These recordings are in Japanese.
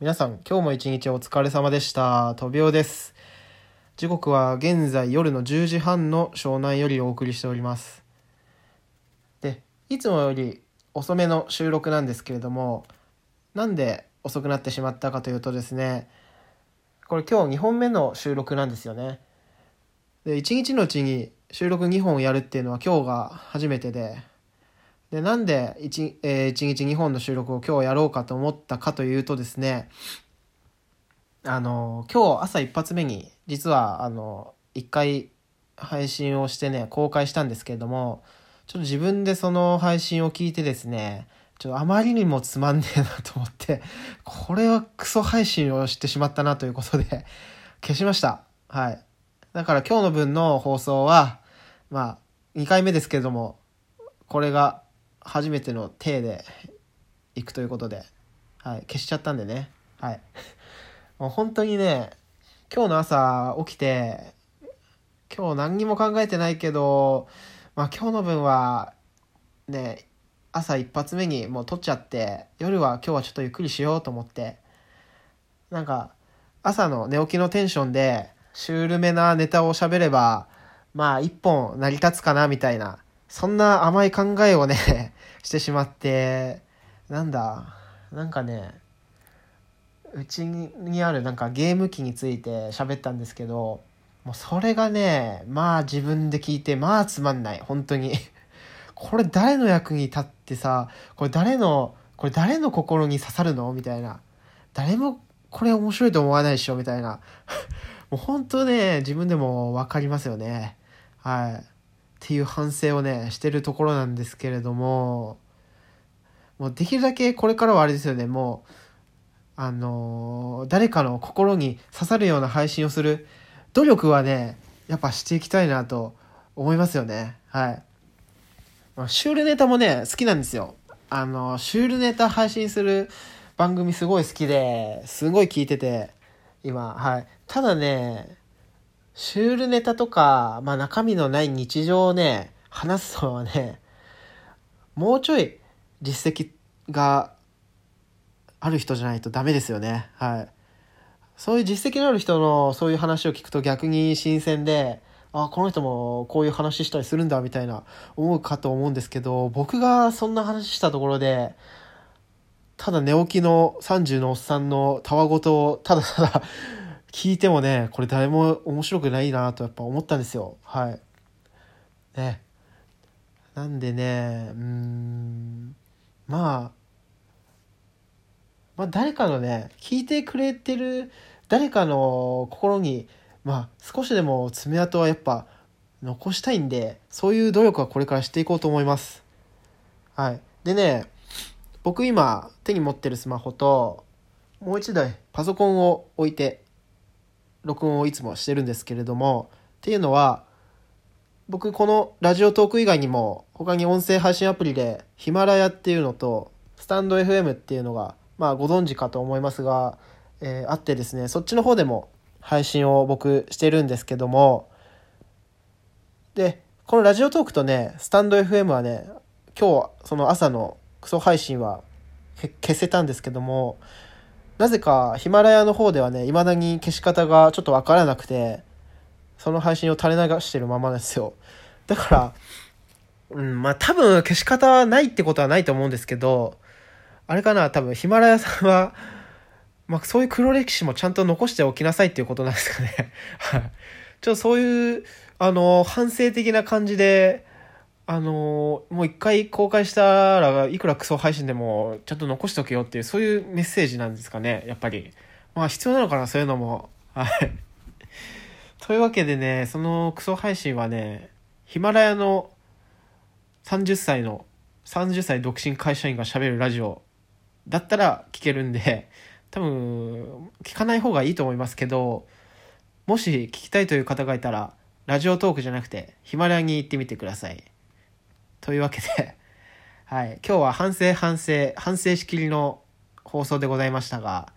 皆さん、今日も一日お疲れ様でした。とびおです。時刻は現在夜の10時半の湘南よりお送りしております。で、いつもより遅めの収録なんですけれども、なんで遅くなってしまったかというとですね、これ今日2本目の収録なんですよね。で、1日のうちに収録2本やるっていうのは今日が初めてで、で、なんで 1,、えー、1日2本の収録を今日やろうかと思ったかというとですね、あの、今日朝一発目に、実は、あの、一回配信をしてね、公開したんですけれども、ちょっと自分でその配信を聞いてですね、ちょっとあまりにもつまんねえなと思って、これはクソ配信をしてしまったなということで、消しました。はい。だから今日の分の放送は、まあ、2回目ですけれども、これが初めての体で行くということで、はい、消しちゃったんでね。はい。もう本当にね、今日の朝起きて、今日何にも考えてないけど、まあ今日の分は、ね、朝一発目にもう撮っちゃって、夜は今日はちょっとゆっくりしようと思って、なんか、朝の寝起きのテンションで、シュールめなネタを喋れば、まあ一本成り立つかなみたいな、そんな甘い考えをね、してしまって、なんだ、なんかね、うちにあるなんかゲーム機について喋ったんですけど、もうそれがね、まあ自分で聞いて、まあつまんない、本当に。これ誰の役に立ってさ、これ誰の、これ誰の心に刺さるの？みたいな。誰もこれ面白いと思わないでしょ？みたいな。もう本当ね、自分でもわかりますよね。はい。っていう反省をね、してるところなんですけれども、もうできるだけこれからはあれですよね、もう、あのー誰かの心に刺さるような配信をする努力はね、やっぱしていきたいなと思いますよね。はい。まあシュールネタもね、好きなんですよ。あの、シュールネタ配信する番組すごい好きで、すごい聞いてて、今、はい。ただね、シュールネタとか、まあ中身のない日常をね、話すのはね、もうちょい実績がある人じゃないとダメですよね。はい。そういう実績のある人のそういう話を聞くと逆に新鮮で、あ、この人もこういう話したりするんだみたいな思うかと思うんですけど、僕がそんな話したところで、ただ寝起きの30のおっさんのたわごとをただただ聞いてもね、これ誰も面白くないなとやっぱ思ったんですよ。はい。ね。なんでね、うん、まあ、まあ誰かのね、聞いてくれてる誰かの心に、まあ少しでも爪痕はやっぱ残したいんで、そういう努力はこれからしていこうと思います。はい。でね、僕今手に持ってるスマホと、もう一台パソコンを置いて、録音をいつもしてるんですけれども、っていうのは、僕このラジオトーク以外にも他に音声配信アプリでヒマラヤっていうのとスタンド FM っていうのがまあご存知かと思いますが、えーあってですねそっちの方でも配信を僕してるんですけどもでこのラジオトークとねスタンド FM はね今日その朝のクソ配信は消せたんですけどもなぜかヒマラヤの方ではね未だに消し方がちょっとわからなくてその配信を垂れ流してるままですよ。だからうんまあ多分消し方ないってことはないと思うんですけどあれかな多分ヒマラヤさんはまあそういう黒歴史もちゃんと残しておきなさいっていうことなんですかね。はい。ちょっとそういうあの反省的な感じであのもう一回公開したらいくらクソ配信でもちゃんと残しておけよっていうそういうメッセージなんですかねやっぱり。まあ必要なのかなそういうのも。はい。というわけでねそのクソ配信はねヒマラヤの30歳の30歳独身会社員が喋るラジオだったら聞けるんで 多分聞かない方がいいと思いますけどもし聞きたいという方がいたらラジオトークじゃなくてヒマラヤに行ってみてください。というわけで はい今日は反省反省反省しきりの放送でございましたが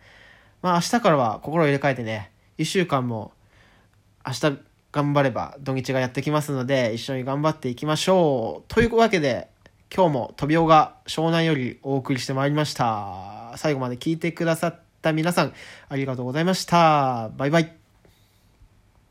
まあ明日からは心を入れ替えてね1週間も明日頑張れば土日がやってきますので一緒に頑張っていきましょうというわけで今日もトビオが湘南よりお送りしてまいりました最後まで聞いてくださった皆さん、ありがとうございました。バイバイ。